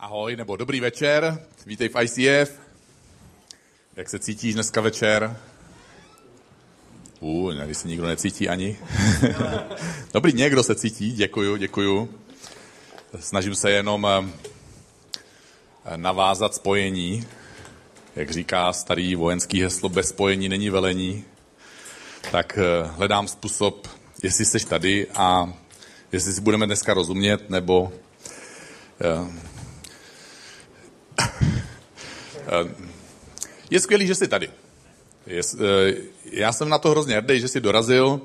Ahoj, nebo dobrý večer, vítej v ICF. Jak se cítíš dneska večer? Uh, tady se nikdo necítí ani. dobrý, někdo se cítí, děkuju, děkuju. Snažím se jenom eh, navázat spojení. Jak říká starý vojenský heslo, bez spojení není velení. Tak eh, hledám způsob, jestli jsi tady a jestli si budeme dneska rozumět, nebo je skvělý, že jsi tady. Eh, já jsem na to hrozně hrdý, že jsi dorazil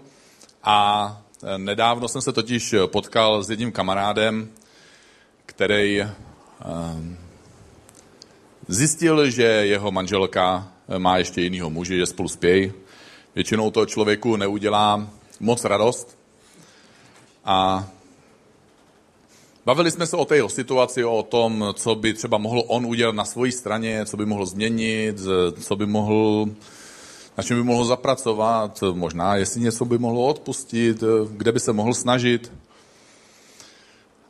a eh, nedávno jsem se totiž potkal s jedním kamarádem, který zjistil, že jeho manželka má ještě jinýho muže, že spolu spějí. Většinou to člověku neudělá moc radost a Bavili jsme se o té situaci, o tom, co by třeba mohl on udělat na své straně, co by mohl změnit, co by mohl, na čem by mohl zapracovat, možná jestli něco by mohl odpustit, kde by se mohl snažit.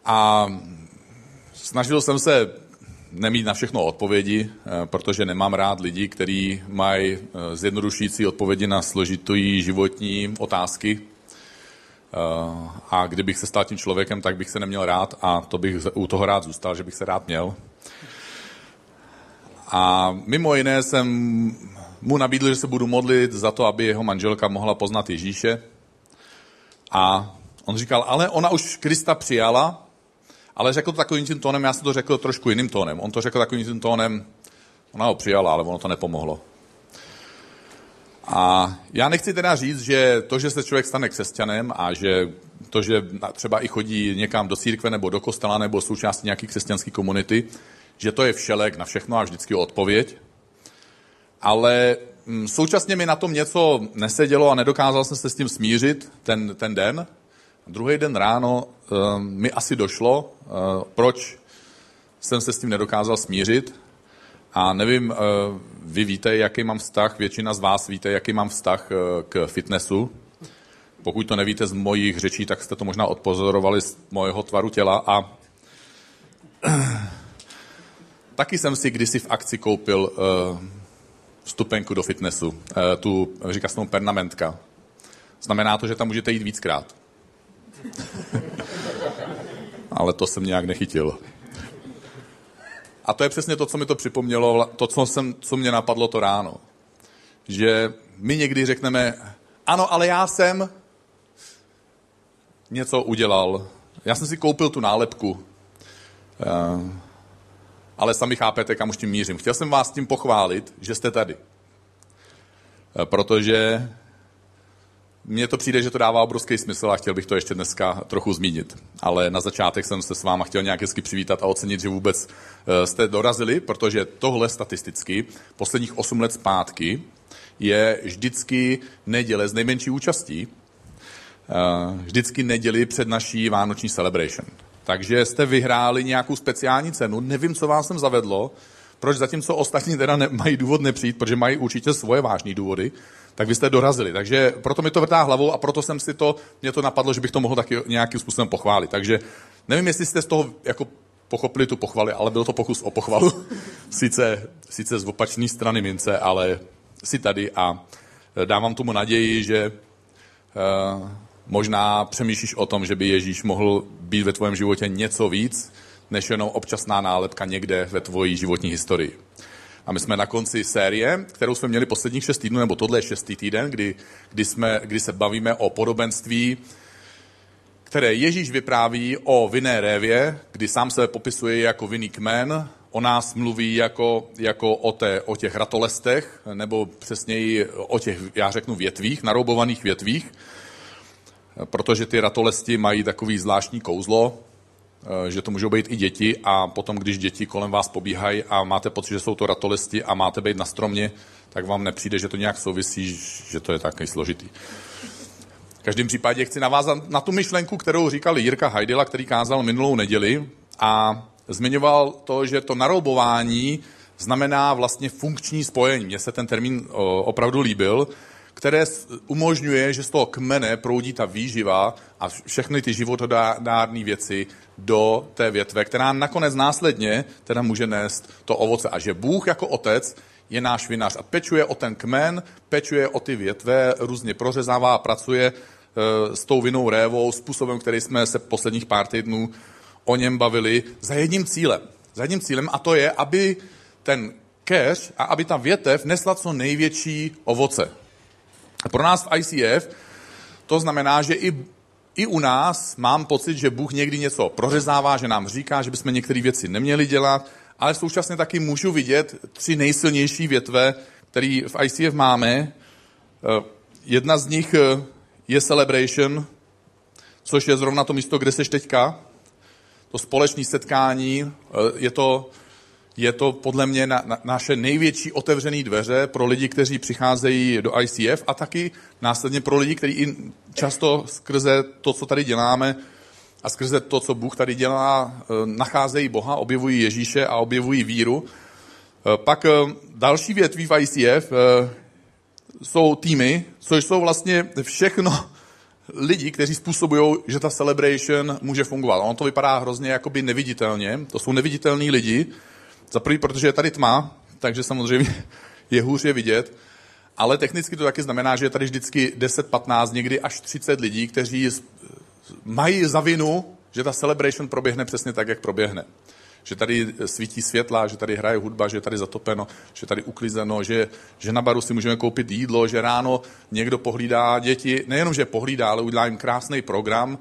A snažil jsem se nemít na všechno odpovědi, protože nemám rád lidi, kteří mají zjednodušující odpovědi na složité životní otázky, Eh, a kdybych se stal tím člověkem, tak bych se neměl rád a to bych u toho rád zůstal, že bych se rád měl. A mimo jiné jsem mu nabídl, že se budu modlit za to, aby jeho manželka mohla poznat Ježíše. A on říkal, ale ona už Krista přijala, ale řekl to takovým tím tónem, já jsem to řekl trošku jiným tónem. On to řekl takovým tím tónem, ona ho přijala, ale ono to nepomohlo. A já nechci teda říct, že to, že se člověk stane křesťanem a že to, že třeba i chodí někam do církve nebo do kostela nebo součástí nějaké křesťanské komunity, že to je všelek na všechno a vždycky odpověď. Ale mm, současně mi na tom něco nesedělo a nedokázal jsem se s tím smířit ten, ten den. Druhý den ráno uh, mi asi došlo, uh, proč jsem se s tím nedokázal smířit. A nevím, uh, vy víte, jaký mám vztah, většina z vás víte, jaký mám vztah eh, k fitnessu. Pokud to nevíte z mojich řečí, tak jste to možná odpozorovali z mojeho tvaru těla a taky jsem si kdysi v akci koupil uh, vstupenku do fitnessu, uh, tu, říká se tomu pernamentka. Znamená to, že tam můžete jít víckrát. Ale to jsem nějak nechytil. A to je přesně to, co mi to připomnělo, to, co, jsem, co mě napadlo to ráno. Že my někdy řekneme, ano, ale já jsem něco udělal. Já jsem si koupil tu nálepku. Eh, ale sami chápete, kam už tím mířím. Chtěl jsem vás tím pochválit, že jste tady. Eh, protože mně to přijde, že to dává obrovský smysl a chtěl bych to ještě dneska trochu zmínit. Ale na začátek jsem se s váma chtěl nějak hezky přivítat a ocenit, že vůbec eh, jste dorazili, protože tohle statisticky posledních 8 let zpátky je vždycky neděle s nejmenší účastí, eh, vždycky neděli před naší vánoční celebration. Takže jste vyhráli nějakou speciální cenu, nevím, co vás sem zavedlo, proč zatímco ostatní teda mají důvod nepřijít, protože mají určitě svoje vážné důvody, tak vy jste dorazili. Takže proto mi to vrtá hlavou a proto jsem si to, mě to napadlo, že bych to mohl taky nějakým způsobem pochválit. Takže nevím, jestli jste z toho jako pochopili tu pochvaly, ale byl to pokus o pochvalu. sice, sice z opačné strany mince, ale si tady a e, dávám tomu naději, že uh, možná přemýšlíš o tom, že by Ježíš mohl být ve tvém životě něco víc, než jenom občasná nálepka někde ve tvojí životní historii. A my jsme na konci série, kterou jsme měli posledních šest týdnů, nebo tohle je šestý týden, kdy, kdy, jsme, kdy se bavíme o podobenství, které Ježíš vypráví o vinné révě, kdy sám se popisuje jako vinný kmen, o nás mluví jako, jako o, té, o těch ratolestech, nebo přesněji o těch, já řeknu, větvích, naroubovaných větvích, protože ty ratolesti mají takový zvláštní kouzlo, že to můžou být i děti a potom, když děti kolem vás pobíhají a máte pocit, že jsou to ratolesti a máte být na stromě, tak vám nepřijde, že to nějak souvisí, že to je takový složitý. V každém případě chci navázat na tu myšlenku, kterou říkal Jirka Hajdela, který kázal minulou neděli a zmiňoval to, že to naroubování znamená vlastně funkční spojení. Mně se ten termín opravdu líbil, které umožňuje, že z toho kmene proudí ta výživa a všechny ty životodárné věci do té větve, která nakonec následně teda může nést to ovoce. A že Bůh jako otec je náš vinař a pečuje o ten kmen, pečuje o ty větve, různě prořezává a pracuje e, s tou vinou révou, způsobem, který jsme se posledních pár týdnů o něm bavili, za jedním cílem. Za jedním cílem a to je, aby ten keř a aby ta větev nesla co největší ovoce. Pro nás ICF to znamená, že i, i u nás mám pocit, že Bůh někdy něco prořezává, že nám říká, že bychom některé věci neměli dělat, ale současně taky můžu vidět tři nejsilnější větve, které v ICF máme. Eh, jedna z nich eh, je Celebration, což je zrovna to místo, kde seš teďka. To společné setkání, eh, je to je to podle mě na, na, naše největší otevřené dveře pro lidi, kteří přicházejí do ICF a taky následně pro lidi, kteří i často skrze to, co tady děláme a skrze to, co Bůh tady dělá, eh, nacházejí Boha, objevují Ježíše a objevují víru. Eh, pak eh, další větví v ICF jsou týmy, což jsou vlastně všechno lidi, kteří způsobují, že ta celebration může fungovat. Ono to vypadá hrozně jakoby neviditelně. To jsou neviditelní lidi, za prvý, protože je tady tma, takže samozřejmě je hůř je vidět, ale technicky to taky znamená, že je tady vždycky 10, 15, někdy až 30 lidí, kteří mají za vinu, že ta celebration proběhne přesně tak, jak proběhne. Že tady svítí světla, že tady hraje hudba, že je tady zatopeno, že je tady uklizeno, že, že na baru si můžeme koupit jídlo, že ráno někdo pohlídá děti, nejenom, že pohlídá, ale udělá jim krásný program,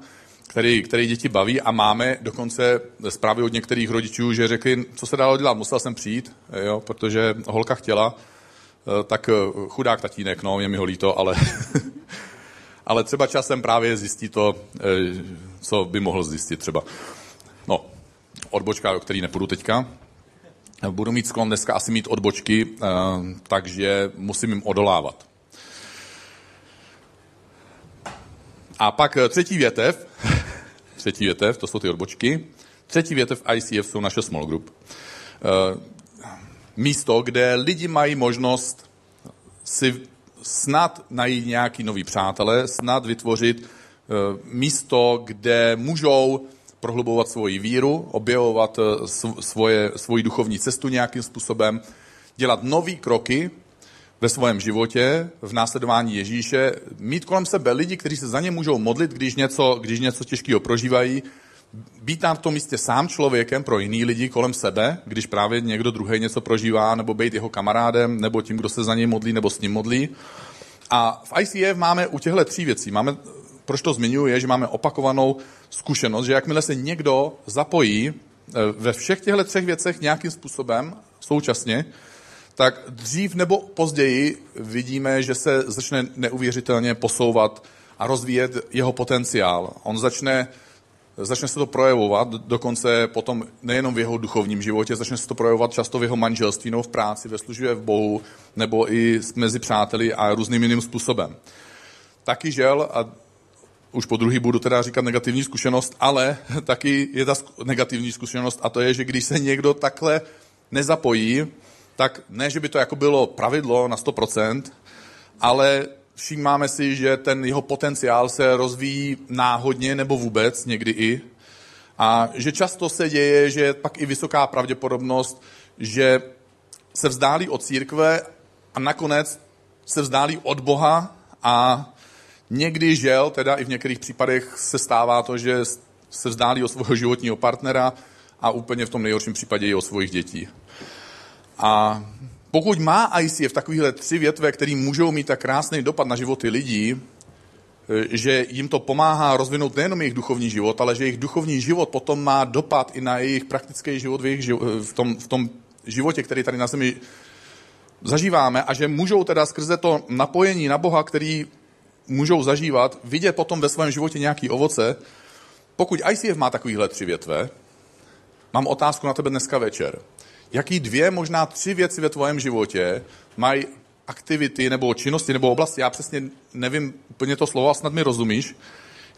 který, který děti baví a máme dokonce zprávy od některých rodičů, že řekli, co se dalo dělat, musel jsem přijít, jo, protože holka chtěla, eh, tak eh, chudák tatínek, no, je mi ho líto, ale, ale třeba časem právě zjistí to, eh, co by mohl zjistit třeba. No, odbočka, o který nepůjdu teďka. Budu mít sklon dneska asi mít odbočky, takže musím jim odolávat. A pak třetí větev, Třetí větev, to jsou ty odbočky. Třetí větev ICF jsou naše small group. Eh, místo, kde lidi mají možnost si snad najít nějaký nový přátelé, snad vytvořit eh, místo, kde můžou prohlubovat svoji víru, objevovat eh, svoje, svoji duchovní cestu nějakým způsobem, dělat nové kroky ve svém životě, v následování Ježíše, mít kolem sebe lidi, kteří se za ně můžou modlit, když něco, když něco těžkého prožívají, být tam v tom místě sám člověkem pro jiný lidi kolem sebe, když právě někdo druhý něco prožívá, nebo být jeho kamarádem, nebo tím, kdo se za něj modlí, nebo s ním modlí. A v ICF máme u těchto tří věcí. Máme, proč to zmiňuji, je, že máme opakovanou zkušenost, že jakmile se někdo zapojí eh, ve všech těchto třech věcech nějakým způsobem současně, tak dřív nebo později vidíme, že se začne neuvěřitelně posouvat a rozvíjet jeho potenciál. On začne, začne se to projevovat, dokonce potom nejenom v jeho duchovním životě, začne se to projevovat často v jeho manželství nebo v práci, ve službě v Bohu, nebo i mezi přáteli a různým jiným způsobem. Taky žel, a už po druhý budu teda říkat negativní zkušenost, ale taky je ta negativní zkušenost a to je, že když se někdo takhle nezapojí, tak ne, že by to jako bylo pravidlo na 100%, ale všímáme si, že ten jeho potenciál se rozvíjí náhodně nebo vůbec, někdy i. A že často se děje, že je pak i vysoká pravděpodobnost, že se vzdálí od církve a nakonec se vzdálí od Boha a někdy žel, teda i v některých případech se stává to, že se vzdálí od svého životního partnera a úplně v tom nejhorším případě i od svých dětí. A pokud má ICF takovéhle tři větve, které můžou mít tak krásný dopad na životy lidí, e, že jim to pomáhá rozvinout nejenom jejich duchovní život, ale že jejich duchovní život potom má dopad i na jejich praktický život v, jejich, v, tom, v tom životě, který tady na zemi zažíváme a že můžou teda skrze to napojení na Boha, který můžou zažívat, vidět potom ve svém životě nějaký ovoce. Pokud ICF má takovýhle tři větve, mám otázku na tebe dneska večer jaký dvě, možná tři věci ve tvém životě mají aktivity nebo činnosti nebo oblasti, já přesně nevím úplně to slovo, a snad mi rozumíš,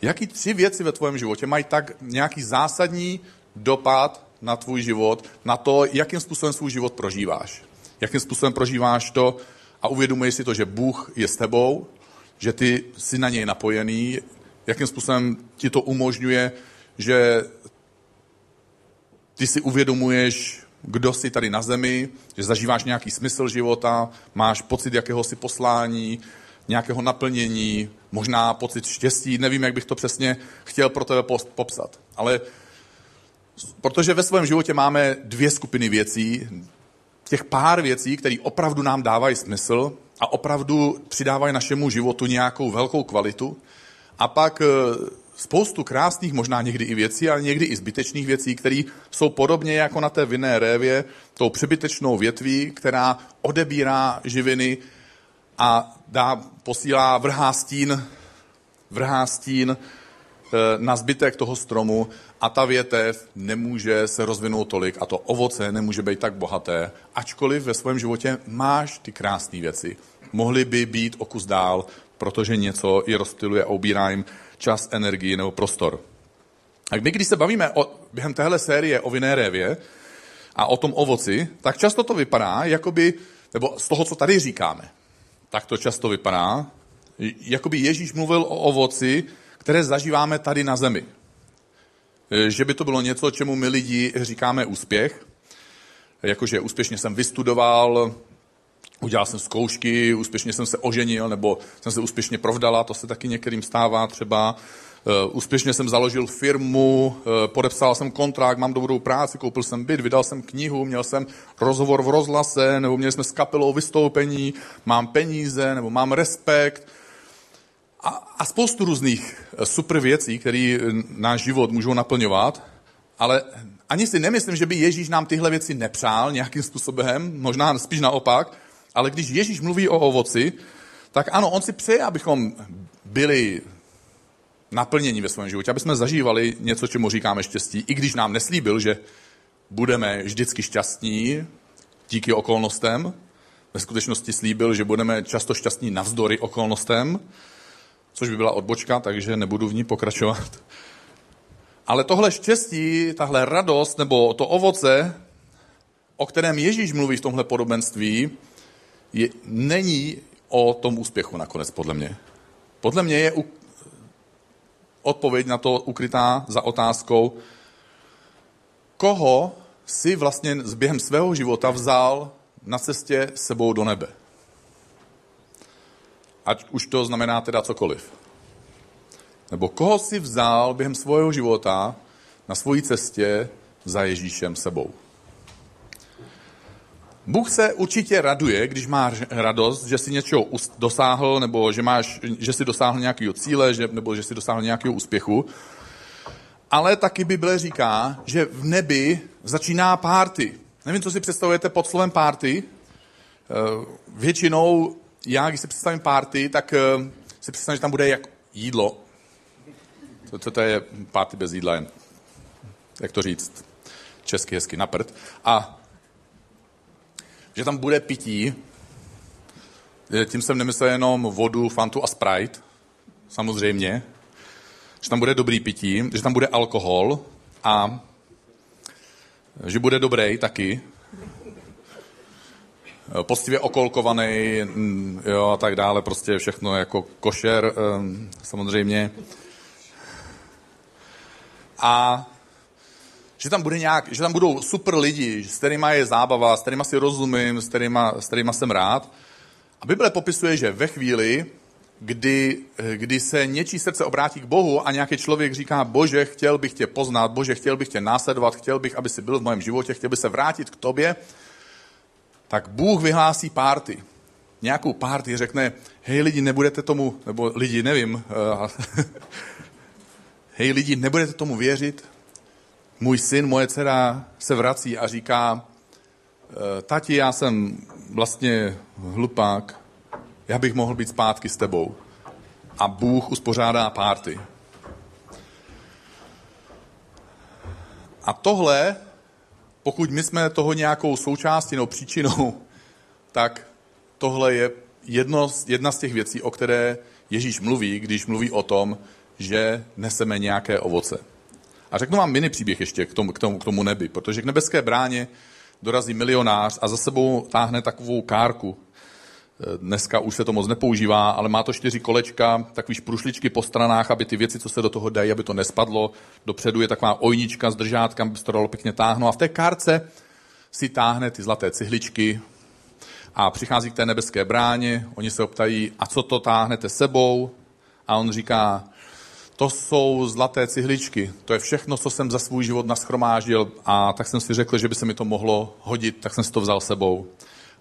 jaký tři věci ve tvém životě mají tak nějaký zásadní dopad na tvůj život, na to, jakým způsobem svůj život prožíváš. Jakým způsobem prožíváš to a uvědomuješ si to, že Bůh je s tebou, že ty jsi na něj napojený, jakým způsobem ti to umožňuje, že ty si uvědomuješ, kdo jsi tady na zemi, že zažíváš nějaký smysl života, máš pocit jakéhosi poslání, nějakého naplnění, možná pocit štěstí, nevím, jak bych to přesně chtěl pro tebe popsat. Ale protože ve svém životě máme dvě skupiny věcí, těch pár věcí, které opravdu nám dávají smysl a opravdu přidávají našemu životu nějakou velkou kvalitu. A pak e, spoustu krásných, možná někdy i věcí, ale někdy i zbytečných věcí, které jsou podobně jako na té vinné révě, tou přebytečnou větví, která odebírá živiny a dá, posílá, vrhá stín, vrhá stín e, na zbytek toho stromu a ta větev nemůže se rozvinout tolik a to ovoce nemůže být tak bohaté, ačkoliv ve svém životě máš ty krásné věci. Mohly by být o kus dál, protože něco i rozptiluje a ubírá jim čas, energii nebo prostor. A my, když se bavíme o, během téhle série o vinné révě a o tom ovoci, tak často to vypadá, jakoby, nebo z toho, co tady říkáme, tak to často vypadá, jakoby Ježíš mluvil o ovoci, které zažíváme tady na zemi. E, že by to bylo něco, čemu my lidi říkáme úspěch. Jakože úspěšně jsem vystudoval, udělal jsem zkoušky, úspěšně jsem se oženil, nebo jsem se úspěšně provdala, to se taky některým stává třeba. E, úspěšně jsem založil firmu, e, podepsal jsem kontrakt, mám dobrou práci, koupil jsem byt, vydal jsem knihu, měl jsem rozhovor v rozhlase, nebo měli jsme s kapelou vystoupení, mám peníze, nebo mám respekt, a, a spoustu různých eh, super věcí, které eh, náš život můžou naplňovat, ale ani si nemyslím, že by Ježíš nám tyhle věci nepřál nějakým způsobem, možná spíš naopak, ale když Ježíš mluví o ovoci, tak ano, on si přeje, abychom byli naplnění ve svém životě, aby jsme zažívali něco, čemu říkáme štěstí, i když nám neslíbil, že budeme vždycky šťastní díky okolnostem. Ve skutečnosti slíbil, že budeme často šťastní navzdory okolnostem což by byla odbočka, takže nebudu v ní pokračovat. Ale tohle štěstí, tahle radost nebo to ovoce, o kterém Ježíš mluví v tomhle podobenství, je, není o tom úspěchu nakonec, podle mě. Podle mě je u, odpověď na to ukrytá za otázkou, koho si vlastně během svého života vzal na cestě sebou do nebe. Ať už to znamená teda cokoliv. Nebo koho si vzal během svého života na svojí cestě za Ježíšem sebou. Bůh se určitě raduje, když máš radost, že jsi něčeho dosáhl, nebo že, máš, že jsi dosáhl nějakého cíle, že, nebo že jsi dosáhl nějakého úspěchu. Ale taky Bible říká, že v nebi začíná párty. Nevím, co si představujete pod slovem párty. Eh, většinou já, když si představím party, tak uh, si představím, že tam bude jak jídlo. To, to, to je party bez jídla, jen, jak to říct, česky hezky na. A že tam bude pití, tím jsem nemyslel jenom vodu, fantu a sprite, samozřejmě, že tam bude dobrý pití, že tam bude alkohol a že bude dobrý taky, postivě okolkovaný mm, jo, a tak dále, prostě všechno jako košer ehm, samozřejmě. A že tam, bude nějak, že tam budou super lidi, s kterými je zábava, s kterými si rozumím, s kterými, s kterými jsem rád. A Bible popisuje, že ve chvíli, kdy, kdy se něčí srdce obrátí k Bohu a nějaký člověk říká, bože, chtěl bych tě poznat, bože, chtěl bych tě následovat, chtěl bych, aby jsi byl v mém životě, chtěl bych se vrátit k tobě, tak Bůh vyhlásí párty. Nějakou párty řekne, hej lidi, nebudete tomu, nebo lidi, nevím, eh, hej lidi, nebudete tomu věřit, můj syn, moje dcera se vrací a říká, eh, tati, já jsem vlastně hlupák, já bych mohl být zpátky s tebou. A Bůh uspořádá párty. A tohle pokud my jsme toho nějakou součástí nebo příčinou, tak tohle je jedno, jedna z těch věcí, o které Ježíš mluví, když mluví o tom, že neseme nějaké ovoce. A řeknu vám mini příběh ještě k tomu, k tomu, k tomu nebi, protože k nebeské bráně dorazí milionář a za sebou táhne takovou kárku Dneska už se to moc nepoužívá, ale má to čtyři kolečka, takový průšličky po stranách, aby ty věci, co se do toho dají, aby to nespadlo. Dopředu je taková ojnička s držátkami, aby se to dalo pěkně táhnout. A v té kárce si táhne ty zlaté cihličky a přichází k té nebeské bráně. Oni se optají, a co to táhnete sebou? A on říká, to jsou zlaté cihličky, to je všechno, co jsem za svůj život naschromáždil a tak jsem si řekl, že by se mi to mohlo hodit, tak jsem si to vzal sebou.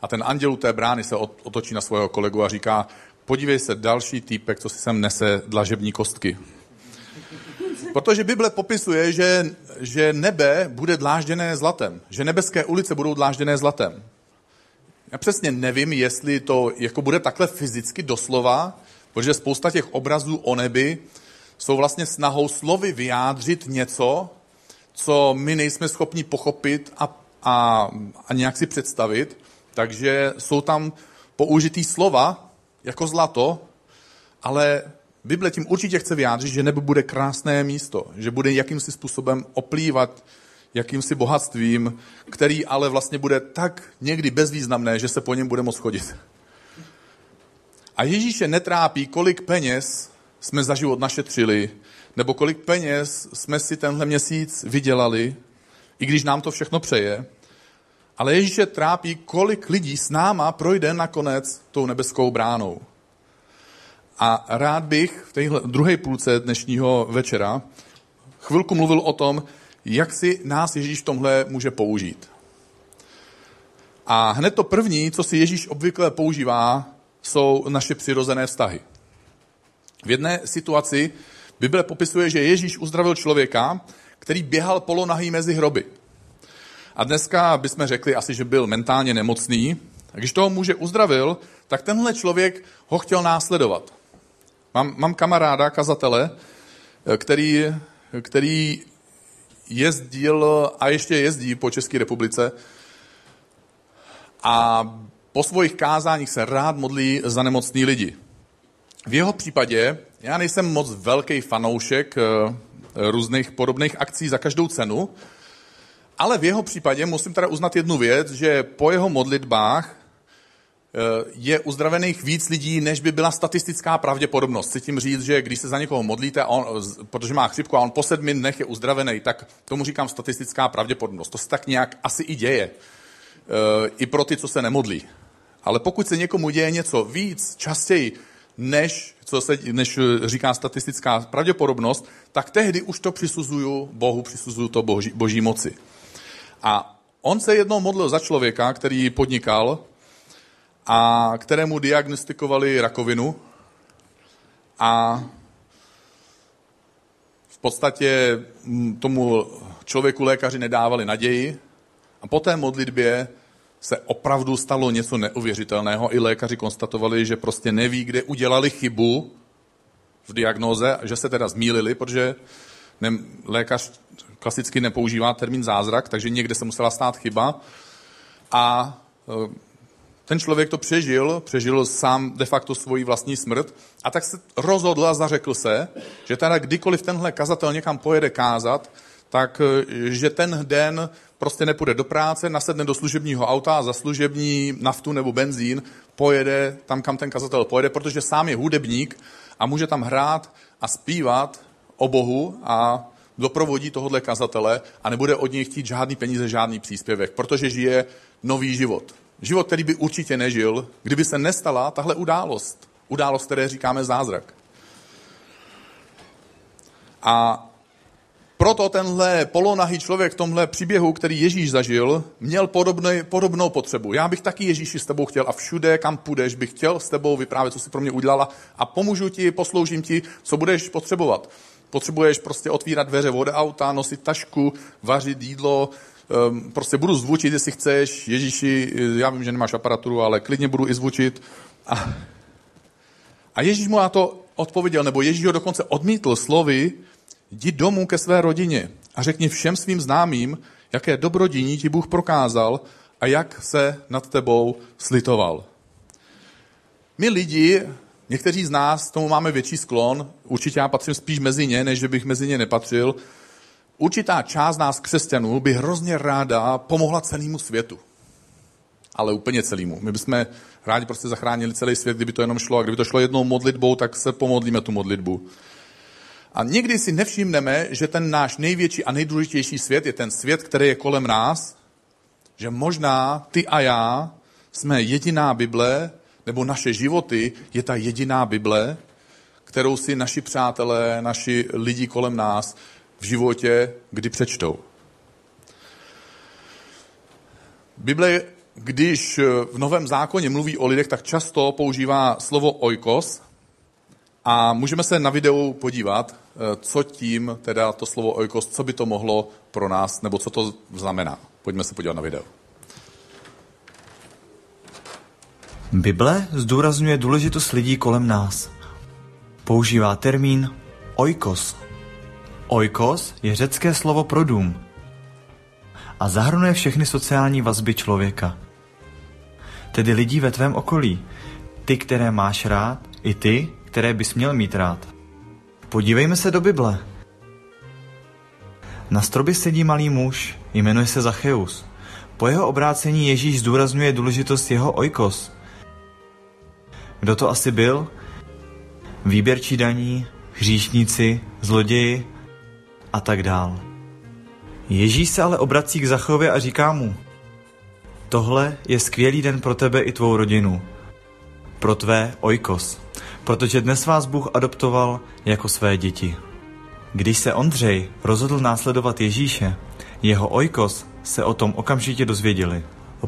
A ten anděl u té brány se otočí na svého kolegu a říká, podívej se, další týpek, co si sem nese dlažební kostky. Protože Bible popisuje, že, že nebe bude dlážděné zlatem, že nebeské ulice budou dlážděné zlatem. Já přesně nevím, jestli to jako bude takhle fyzicky doslova, protože spousta těch obrazů o nebi jsou vlastně snahou slovy vyjádřit něco, co my nejsme schopni pochopit a, a, a nějak si představit. Takže jsou tam použitý slova jako zlato, ale Bible tím určitě chce vyjádřit, že nebo bude krásné místo, že bude jakýmsi způsobem oplývat jakýmsi bohatstvím, který ale vlastně bude tak někdy bezvýznamné, že se po něm bude moct chodit. A Ježíše netrápí, kolik peněz jsme za život našetřili, nebo kolik peněz jsme si tenhle měsíc vydělali, i když nám to všechno přeje. Ale Ježíše trápí, kolik lidí s náma projde nakonec tou nebeskou bránou. A rád bych v téhle druhé půlce dnešního večera chvilku mluvil o tom, jak si nás Ježíš v tomhle může použít. A hned to první, co si Ježíš obvykle používá, jsou naše přirozené vztahy. V jedné situaci Bible popisuje, že Ježíš uzdravil člověka, který běhal polonahý mezi hroby. A dneska bychom řekli asi, že byl mentálně nemocný. A když toho muže uzdravil, tak tenhle člověk ho chtěl následovat. Mám, mám kamaráda, kazatele, který, který jezdil a ještě jezdí po České republice a po svých kázáních se rád modlí za nemocný lidi. V jeho případě já nejsem moc velký fanoušek eh, různých podobných akcí za každou cenu, ale v jeho případě musím teda uznat jednu věc, že po jeho modlitbách eh, je uzdravených víc lidí, než by byla statistická pravděpodobnost. Chci tím říct, že když se za někoho modlíte, on, protože má chřipku a on po sedmi dnech je uzdravený, tak tomu říkám statistická pravděpodobnost. To se tak nějak asi i děje. Eh, I pro ty, co se nemodlí. Ale pokud se někomu děje něco víc, častěji, než, co se, než říká statistická pravděpodobnost, tak tehdy už to přisuzuju Bohu, přisuzuju to boží, boží moci. A on se jednou modlil za člověka, který podnikal a kterému diagnostikovali rakovinu a v podstatě tomu člověku lékaři nedávali naději a po té modlitbě se opravdu stalo něco neuvěřitelného. I lékaři konstatovali, že prostě neví, kde udělali chybu v diagnoze, že se teda zmílili, protože ne, lékař klasicky nepoužívá termín zázrak, takže někde se musela stát chyba. A e, ten člověk to přežil, přežil sám de facto svoji vlastní smrt a tak se rozhodl a zařekl se, že teda kdykoliv tenhle kazatel někam pojede kázat, tak e, že ten den prostě nepůjde do práce, nasedne do služebního auta a za služební naftu nebo benzín pojede tam, kam ten kazatel pojede, protože sám je hudebník a může tam hrát a zpívat o Bohu a doprovodí tohohle kazatele a nebude od něj chtít žádný peníze, žádný příspěvek, protože žije nový život. Život, který by určitě nežil, kdyby se nestala tahle událost. Událost, které říkáme zázrak. A proto tenhle polonahý člověk v tomhle příběhu, který Ježíš zažil, měl podobný, podobnou potřebu. Já bych taky Ježíši s tebou chtěl a všude, kam půjdeš, bych chtěl s tebou vyprávět, co jsi pro mě udělala a pomůžu ti, posloužím ti, co budeš potřebovat. Potřebuješ prostě otvírat dveře vody auta, nosit tašku, vařit jídlo, um, prostě budu zvučit, jestli chceš. Ježíši, já vím, že nemáš aparaturu, ale klidně budu i zvučit. A, a Ježíš mu na to odpověděl, nebo Ježíš ho dokonce odmítl slovy, Jdi domů ke své rodině a řekni všem svým známým, jaké dobrodiní ti Bůh prokázal a jak se nad tebou slitoval. My lidi, někteří z nás tomu máme větší sklon, určitě já patřím spíš mezi ně, než že bych mezi ně nepatřil, určitá část nás křesťanů by hrozně ráda pomohla celému světu. ale úplně celému. My bychom rádi prostě zachránili celý svět, kdyby to jenom šlo. A kdyby to šlo jednou modlitbou, tak se pomodlíme tu modlitbu. A někdy si nevšimneme, že ten náš největší a nejdůležitější svět je ten svět, který je kolem nás, že možná ty a já jsme jediná Bible, nebo naše životy je ta jediná Bible, kterou si naši přátelé, naši lidi kolem nás v životě kdy přečtou. Bible, když v Novém zákoně mluví o lidech, tak často používá slovo oikos a můžeme se na videu podívat, co tím teda to slovo oikos, co by to mohlo pro nás, nebo co to znamená. Pojďme se podívat na video. Bible zdůrazňuje důležitost lidí kolem nás. Používá termín oikos. Oikos je řecké slovo pro dům a zahrnuje všechny sociální vazby člověka. Tedy lidí ve tvém okolí, ty, které máš rád, i ty, které bys měl mít rád. Podívejme se do Bible. Na strobě sedí malý muž, jmenuje se Zacheus. Po jeho obrácení Ježíš zdůrazňuje důležitost jeho oikos. Kdo to asi byl? Výběrčí daní, hříšníci, zloději a tak dál. Ježíš se ale obrací k Zachově a říká mu, tohle je skvělý den pro tebe i tvou rodinu, pro tvé oikos, protože dnes vás Bůh adoptoval jako své děti. Když se Ondřej rozhodl následovat Ježíše, jeho oikos se o tom okamžitě dozvěděli.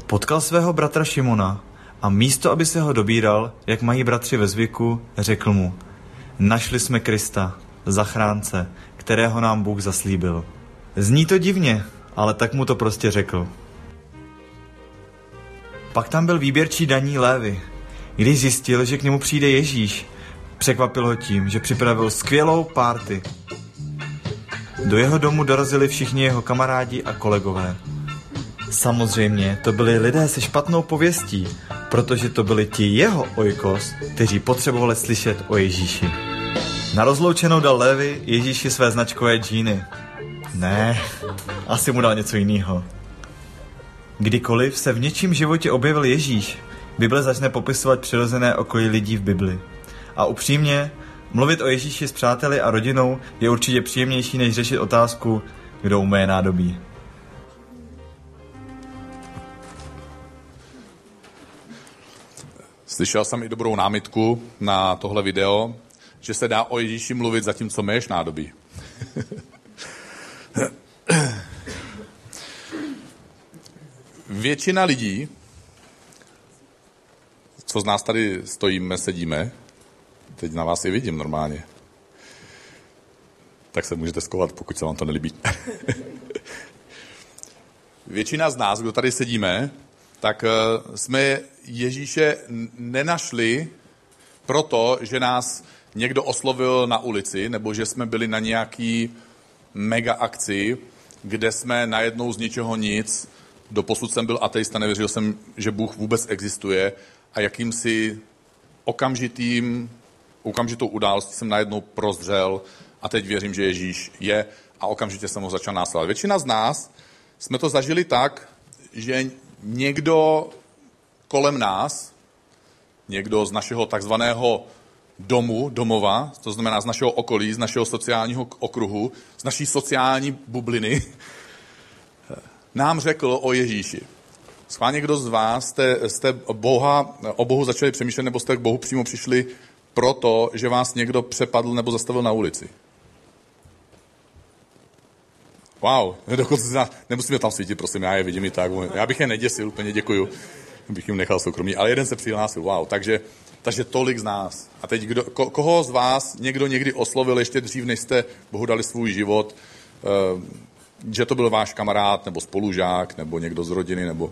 Potkal svého bratra Šimona a místo, aby se ho dobíral, jak mají bratři ve zvyku, řekl mu, našli jsme Krista, zachránce, kterého nám Bůh zaslíbil. Zní to divně, ale tak mu to prostě řekl. Pak tam byl výběrčí daní Lévy. Když zjistil, že k němu přijde Ježíš, překvapil ho tím, že připravil skvělou párty. Do jeho domu dorazili všichni jeho kamarádi a kolegové. Samozřejmě, to byli lidé se špatnou pověstí, protože to byli ti jeho ojkos, kteří potřebovali slyšet o Ježíši. Na rozloučenou dal Lévy Ježíši své značkové džíny. Ne, asi mu dal něco jiného. Kdykoliv se v něčím životě objevil Ježíš, Bible začne popisovat přirozené okolí lidí v Bibli. A upřímně, mluvit o Ježíši s přáteli a rodinou je určitě příjemnější, než řešit otázku, kdo umé nádobí. Slyšel jsem i dobrou námitku na tohle video, že se dá o Ježíši mluvit zatímco méš nádobí. Většina lidí, co z nás tady stojíme, sedíme, teď na vás i vidím normálně, tak se můžete skovat, pokud se vám to nelíbí. Většina z nás, kdo tady sedíme, tak eh, jsme Ježíše nenašli proto, že nás někdo oslovil na ulici, nebo že jsme byli na nějaký mega akci, kde jsme najednou z ničeho nic, doposud jsem byl ateista, nevěřil jsem, že Bůh vůbec existuje a jakýmsi okamžitým, okamžitou událostí jsem najednou prozřel a teď věřím, že Ježíš je a okamžitě jsem ho začal následovat. Většina z nás jsme to zažili tak, že někdo kolem nás, někdo z našeho takzvaného domu, domova, to znamená z našeho okolí, z našeho sociálního okruhu, z naší sociální bubliny, nám řekl o Ježíši. Schválně kdo z vás jste, jste Boha, o Bohu začali přemýšlet, nebo jste k Bohu přímo přišli proto, že vás někdo přepadl nebo zastavil na ulici? Wow, dokonce nemusíme tam svítit, prosím, já je vidím i tak. Já bych je neděsil, úplně děkuju. Bych jim nechal soukromí. Ale jeden se přihlásil, wow. Takže, takže tolik z nás. A teď kdo, ko, koho z vás někdo někdy oslovil ještě dřív, než jste Bohu dali svůj život, uh, že to byl váš kamarád, nebo spolužák, nebo někdo z rodiny, nebo...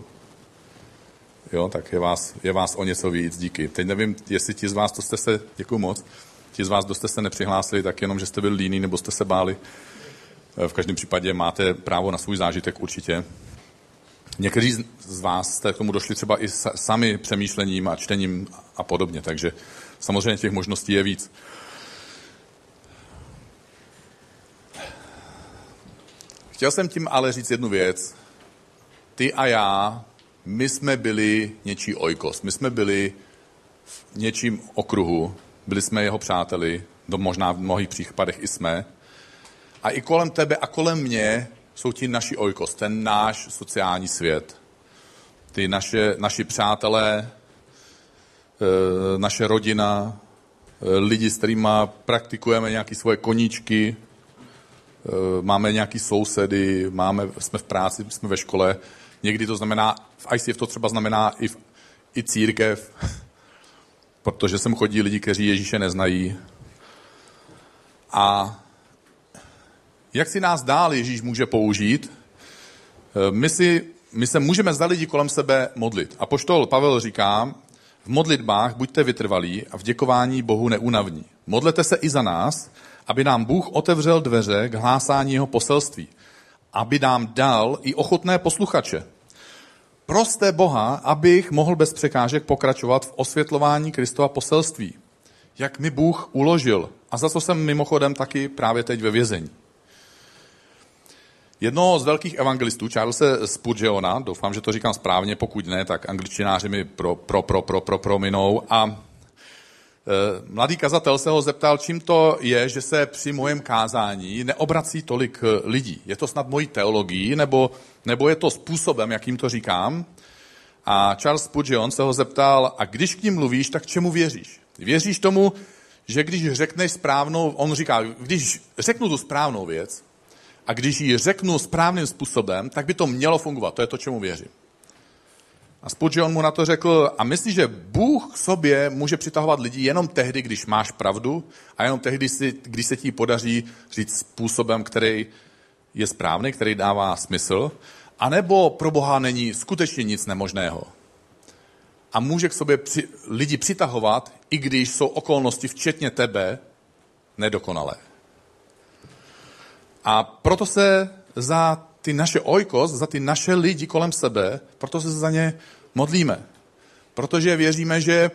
Jo, tak je vás, je vás o něco víc, díky. Teď nevím, jestli ti z vás, to jste se, děkuji moc, ti z vás, kdo jste se nepřihlásili, tak jenom, že jste byli líní, nebo jste se báli. V každém případě máte právo na svůj zážitek určitě. Někteří z vás jste k tomu došli třeba i sami přemýšlením a čtením a podobně, takže samozřejmě těch možností je víc. Chtěl jsem tím ale říct jednu věc. Ty a já my jsme byli něčí ojkos, my jsme byli v něčím okruhu, byli jsme jeho přáteli, do možná v mnohých případech i jsme. A i kolem tebe a kolem mě jsou ti naši ojkos, ten náš sociální svět. Ty naše, naši přátelé, eh, naše rodina, eh, lidi, s kterými praktikujeme nějaké svoje koníčky, eh, máme nějaký sousedy, máme, jsme v práci, jsme ve škole. Někdy to znamená, v ICF to třeba znamená i, v, i církev, protože sem chodí lidi, kteří Ježíše neznají. A jak si nás dál Ježíš může použít? Eh, my, si, my se můžeme za lidi kolem sebe modlit. A poštol Pavel říká, v modlitbách buďte vytrvalí a v děkování Bohu neunavní. Modlete se i za nás, aby nám Bůh otevřel dveře k hlásání jeho poselství. Aby nám dal i ochotné posluchače. Proste Boha, abych mohl bez překážek pokračovat v osvětlování Kristova poselství. Jak mi Bůh uložil. A za co jsem mimochodem taky právě teď ve vězení. Jednoho z velkých evangelistů, Charlesa Spurgeona, doufám, že to říkám správně, pokud ne, tak angličtináři mi pro, pro, pro, pro, pro prominou. A e, mladý kazatel se ho zeptal, čím to je, že se při mojem kázání neobrací tolik e, lidí. Je to snad mojí teologií, nebo, nebo je to způsobem, jakým to říkám? A Charles Spurgeon se ho zeptal, a když k ním mluvíš, tak čemu věříš? Věříš tomu, že když řekneš správnou, on říká, když řeknu tu správnou věc, a když ji řeknu správným způsobem, tak by to mělo fungovat. To je to, čemu věřím. A Spurgeon mu na to řekl, a myslíš, že Bůh k sobě může přitahovat lidi jenom tehdy, když máš pravdu a jenom tehdy, když se ti podaří říct způsobem, který je správný, který dává smysl, anebo pro Boha není skutečně nic nemožného. A může k sobě při, lidi přitahovat, i když jsou okolnosti, včetně tebe, nedokonalé. A proto se za ty naše ojkos, za ty naše lidi kolem sebe, proto se za ně modlíme. Protože věříme, že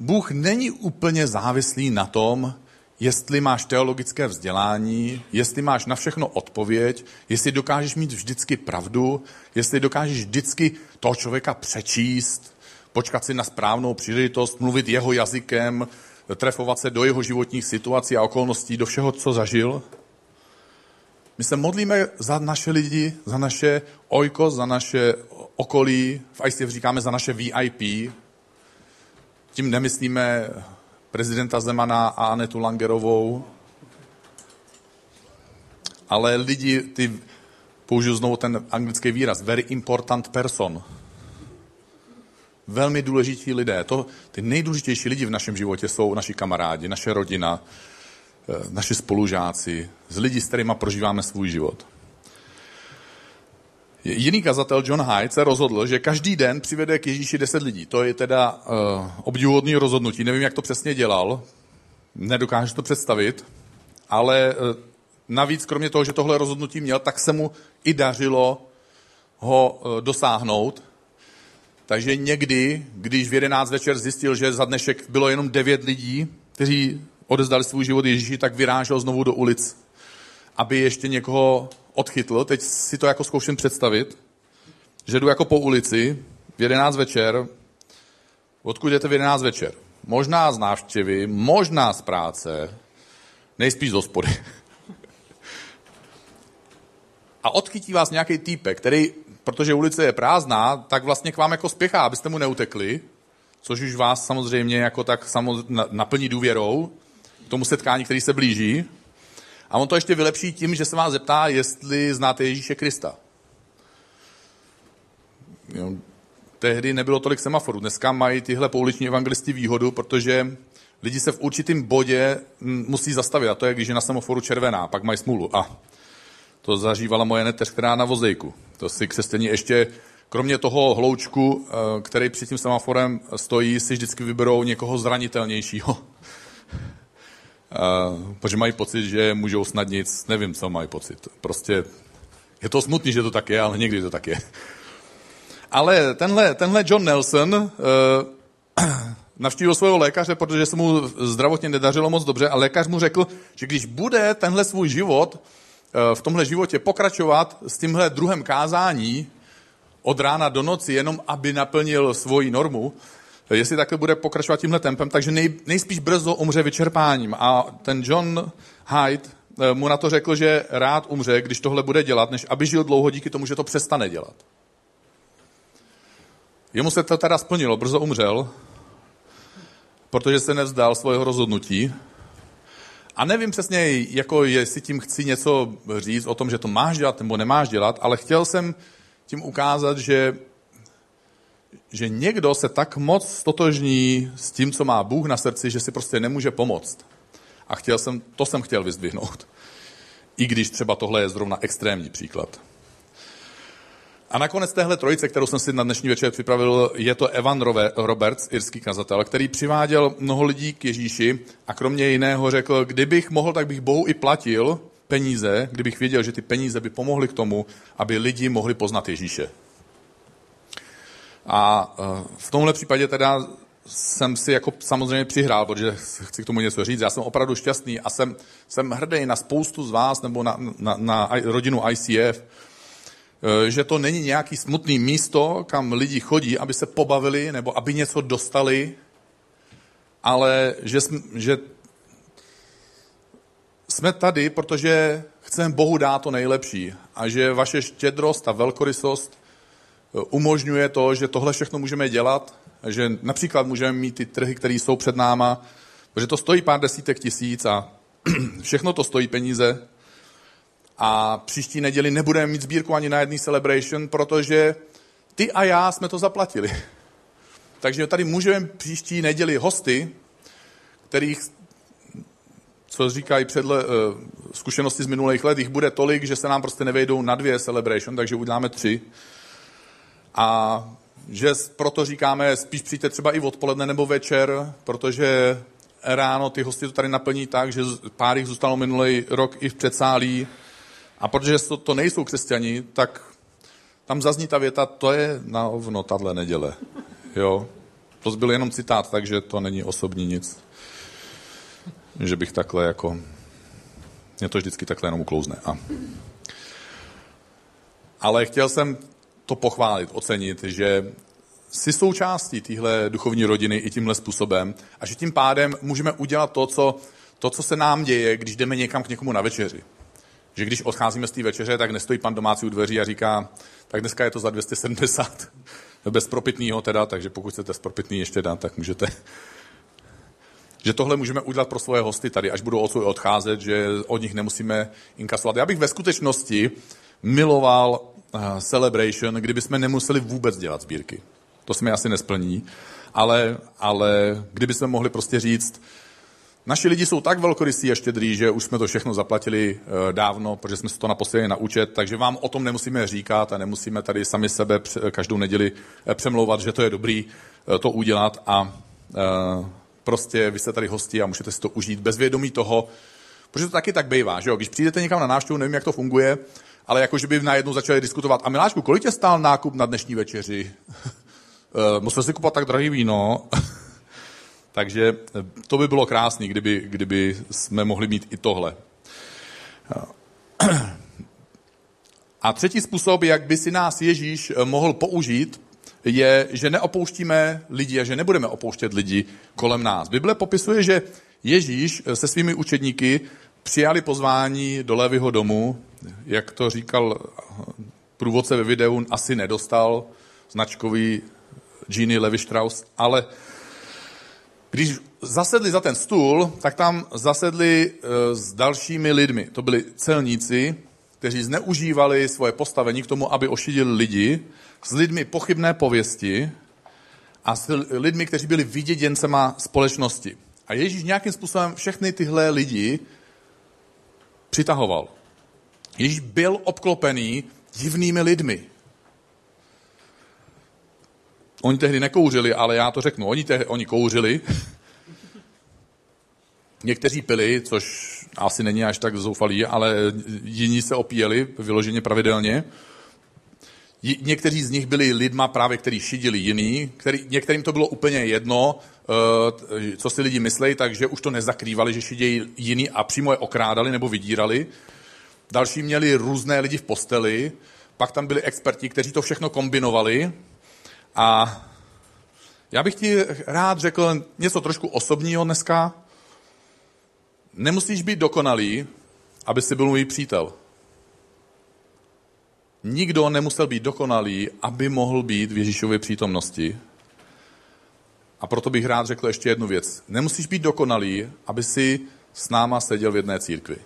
Bůh není úplně závislý na tom, jestli máš teologické vzdělání, jestli máš na všechno odpověď, jestli dokážeš mít vždycky pravdu, jestli dokážeš vždycky toho člověka přečíst, počkat si na správnou příležitost, mluvit jeho jazykem, trefovat se do jeho životních situací a okolností, do všeho, co zažil. My se modlíme za naše lidi, za naše ojko, za naše okolí, v ICF říkáme za naše VIP. Tím nemyslíme prezidenta Zemana a Anetu Langerovou, ale lidi, ty, použiju znovu ten anglický výraz, very important person. Velmi důležití lidé. To, ty nejdůležitější lidi v našem životě jsou naši kamarádi, naše rodina, naši spolužáci, z lidí, s kterými prožíváme svůj život. Jiný kazatel John Hyde se rozhodl, že každý den přivede k Ježíši deset lidí. To je teda uh, obdivuhodný rozhodnutí. Nevím, jak to přesně dělal. Nedokážu to představit. Ale uh, navíc, kromě toho, že tohle rozhodnutí měl, tak se mu i dařilo ho uh, dosáhnout. Takže někdy, když v 11 večer zjistil, že za dnešek bylo jenom devět lidí, kteří odezdali svůj život Ježíši, tak vyrážel znovu do ulic, aby ještě někoho odchytl. Teď si to jako zkouším představit, že jdu jako po ulici v 11 večer. Odkud jdete v 11 večer? Možná z návštěvy, možná z práce, nejspíš z hospody. A odchytí vás nějaký týpek, který, protože ulice je prázdná, tak vlastně k vám jako spěchá, abyste mu neutekli, což už vás samozřejmě jako tak naplní důvěrou k tomu setkání, který se blíží. A on to ještě vylepší tím, že se vás zeptá, jestli znáte Ježíše Krista. Jo, tehdy nebylo tolik semaforů. Dneska mají tyhle pouliční evangelisti výhodu, protože lidi se v určitém bodě musí zastavit. A to je, když je na semaforu červená, pak mají smůlu. A to zažívala moje neteř, která na vozejku. To si křesťaní ještě, kromě toho hloučku, eh, který před tím semaforem stojí, si vždycky vyberou někoho zranitelnějšího. Uh, protože mají pocit, že můžou snad nic, nevím, co mají pocit. Prostě je to smutný, že to tak je, ale někdy to tak je. Ale tenhle, tenhle John Nelson uh, navštívil svého lékaře, protože se mu zdravotně nedařilo moc dobře a lékař mu řekl, že když bude tenhle svůj život uh, v tomhle životě pokračovat s tímhle druhem kázání, od rána do noci, jenom aby naplnil svoji normu, jestli takhle bude pokračovat tímhle tempem, takže nej, nejspíš brzo umře vyčerpáním. A ten John Hyde eh, mu na to řekl, že rád umře, když tohle bude dělat, než aby žil dlouho díky tomu, že to přestane dělat. Jemu se to teda splnilo, brzo umřel, protože se nevzdal svého rozhodnutí. A nevím přesně, jako jestli tím chci něco říct o tom, že to máš dělat nebo nemáš dělat, ale chtěl jsem tím ukázat, že, že někdo se tak moc stotožní s tím, co má Bůh na srdci, že si prostě nemůže pomoct. A chtěl jsem, to jsem chtěl vyzdvihnout. I když třeba tohle je zrovna extrémní příklad. A nakonec téhle trojice, kterou jsem si na dnešní večer připravil, je to Evan Roberts, irský kazatel, který přiváděl mnoho lidí k Ježíši a kromě jiného řekl, kdybych mohl, tak bych Bohu i platil peníze, kdybych věděl, že ty peníze by pomohly k tomu, aby lidi mohli poznat Ježíše. A e, v tomhle případě teda jsem si jako samozřejmě přihrál, protože chci k tomu něco říct. Já jsem opravdu šťastný a jsem, jsem hrdý na spoustu z vás nebo na, na, na rodinu ICF, Eh, že to není nějaký smutný místo, kam lidi chodí, aby se pobavili nebo aby něco dostali, ale že, jsme, že jsme tady, protože chceme Bohu dát to nejlepší a že vaše štědrost a velkorysost eh, umožňuje to, že tohle všechno můžeme dělat, že například můžeme mít ty trhy, které jsou před náma, protože to stojí pár desítek tisíc a všechno to stojí peníze, a příští neděli nebudeme mít sbírku ani na jedný celebration, protože ty a já jsme to zaplatili. Takže tady můžeme příští neděli hosty, kterých, co říkají předle, uh, zkušenosti z minulých let, jich bude tolik, že se nám prostě nevejdou na dvě celebration, takže uděláme tři. A že proto říkáme, spíš přijďte třeba i odpoledne nebo večer, protože ráno ty hosty to tady naplní tak, že pár jich zůstalo minulý rok i v předsálí, a protože to, to nejsou křesťani, tak tam zazní ta věta, to je na ovno tahle neděle. Jo? To byl jenom citát, takže to není osobní nic. Že bych takhle jako... Mě to vždycky takhle jenom uklouzne. A... Ale chtěl jsem to pochválit, ocenit, že jsi součástí téhle duchovní rodiny i tímhle způsobem a že tím pádem můžeme udělat to, co, to, co se nám děje, když jdeme někam k někomu na večeři že když odcházíme z té večeře, tak nestojí pan domácí u dveří a říká, tak dneska je to za 270, bez propitného teda, takže pokud chcete spropitný ještě dát, tak můžete. Že tohle můžeme udělat pro svoje hosty tady, až budou odcházet, že od nich nemusíme inkasovat. Já bych ve skutečnosti miloval uh, Celebration, kdyby jsme nemuseli vůbec dělat sbírky. To mi asi nesplní, ale, ale kdyby jsme mohli prostě říct, Naši lidi jsou tak velkorysí a štědrý, že už jsme to všechno zaplatili eh, dávno, protože jsme se to naposledy na účet, takže vám o tom nemusíme říkat a nemusíme tady sami sebe každou neděli eh, přemlouvat, že to je dobrý eh, to udělat a prostě vy jste tady hosti a můžete si to užít bez vědomí toho, protože to taky tak bývá, že jo? Když přijdete někam na návštěvu, nevím, jak to funguje, ale jako, že by najednou začali diskutovat. A Miláčku, kolik tě stál nákup na dnešní večeři? Musel si kupovat tak drahý víno. Takže eh, to by bylo krásné, kdyby, kdyby jsme mohli mít i tohle. A třetí způsob, jak by si nás Ježíš eh, mohl použít, je, že neopouštíme lidi a že nebudeme opouštět lidi kolem nás. Bible popisuje, že Ježíš eh, se svými učedníky přijali pozvání do Levyho domu, jak to říkal průvodce ve videu, asi nedostal značkový Genie Levi Strauss, ale když zasedli za ten stůl, tak tam zasedli e, s dalšími lidmi. To byli celníci, kteří zneužívali svoje postavení k tomu, aby ošidili lidi, s lidmi pochybné pověsti a s lidmi, kteří byli vyděděncema společnosti. A Ježíš nějakým způsobem všechny tyhle lidi přitahoval. Ježíš byl obklopený divnými lidmi. Oni tehdy nekouřili, ale já to řeknu. Oni, tehdy, oni kouřili, někteří pili, což asi není až tak zoufalý, ale jiní se opíjeli vyloženě pravidelně. Někteří z nich byli lidma právě, kteří šidili jiný, který, některým to bylo úplně jedno, eh, co si lidi myslejí, takže už to nezakrývali, že šidějí jiný a přímo je okrádali nebo vydírali. Další měli různé lidi v posteli, pak tam byli experti, kteří to všechno kombinovali a já bych ti rád řekl něco trošku osobního dneska. Nemusíš být dokonalý, aby si byl můj přítel. Nikdo nemusel být dokonalý, aby mohl být v Ježíšově přítomnosti. A proto bych rád řekl ještě jednu věc. Nemusíš být dokonalý, aby si s náma seděl v jedné církvi.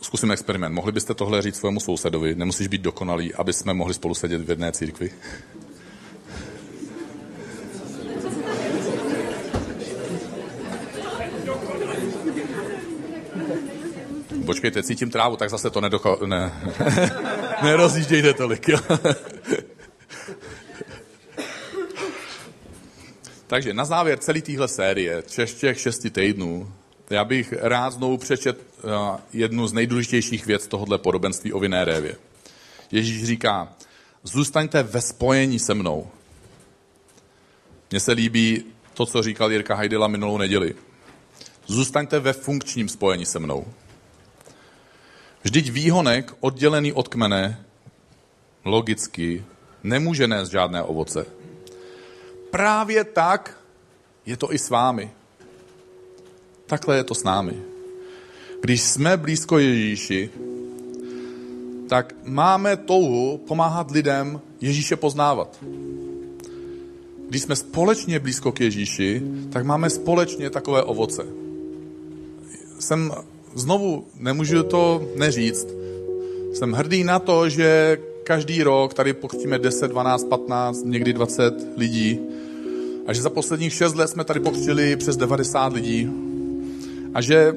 Zkusím experiment. Mohli byste tohle říct svému sousedovi? Nemusíš být dokonalý, aby jsme mohli spolu sedět v jedné církvi? Počkejte, cítím trávu, tak zase to nedocho... Ne. Nerozjíždějte tolik, jo. Takže na závěr celé téhle série, těch šesti týdnů, já bych rád znovu přečet eh, jednu z nejdůležitějších věc tohohle podobenství o vinné révě. Ježíš říká, zůstaňte ve spojení se mnou. Mně se líbí to, co říkal Jirka Hajdela minulou neděli. Zůstaňte ve funkčním spojení se mnou. Vždyť výhonek oddělený od kmene logicky nemůže nést žádné ovoce. Právě tak je to i s vámi. Takhle je to s námi. Když jsme blízko Ježíši, tak máme touhu pomáhat lidem Ježíše poznávat. Když jsme společně blízko k Ježíši, tak máme společně takové ovoce. Jsem znovu, nemůžu to neříct, jsem hrdý na to, že každý rok tady pokřtíme 10, 12, 15, někdy 20 lidí. A že za posledních 6 let jsme tady pokřtili přes 90 lidí. A že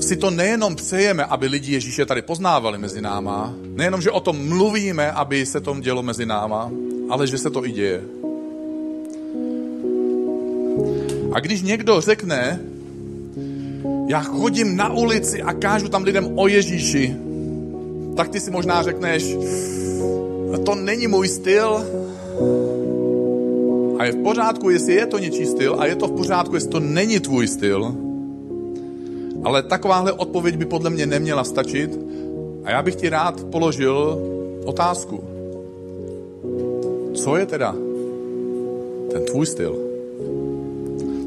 si to nejenom přejeme, aby lidi Ježíše tady poznávali mezi náma, nejenom, že o tom mluvíme, aby se to dělo mezi náma, ale že se to i děje. A když někdo řekne, já chodím na ulici a kážu tam lidem o Ježíši, tak ty si možná řekneš, to není můj styl, a je v pořádku, jestli je to něčí styl a je to v pořádku, jestli to není tvůj styl. Ale takováhle odpověď by podle mě neměla stačit. A já bych ti rád položil otázku. Co je teda ten tvůj styl?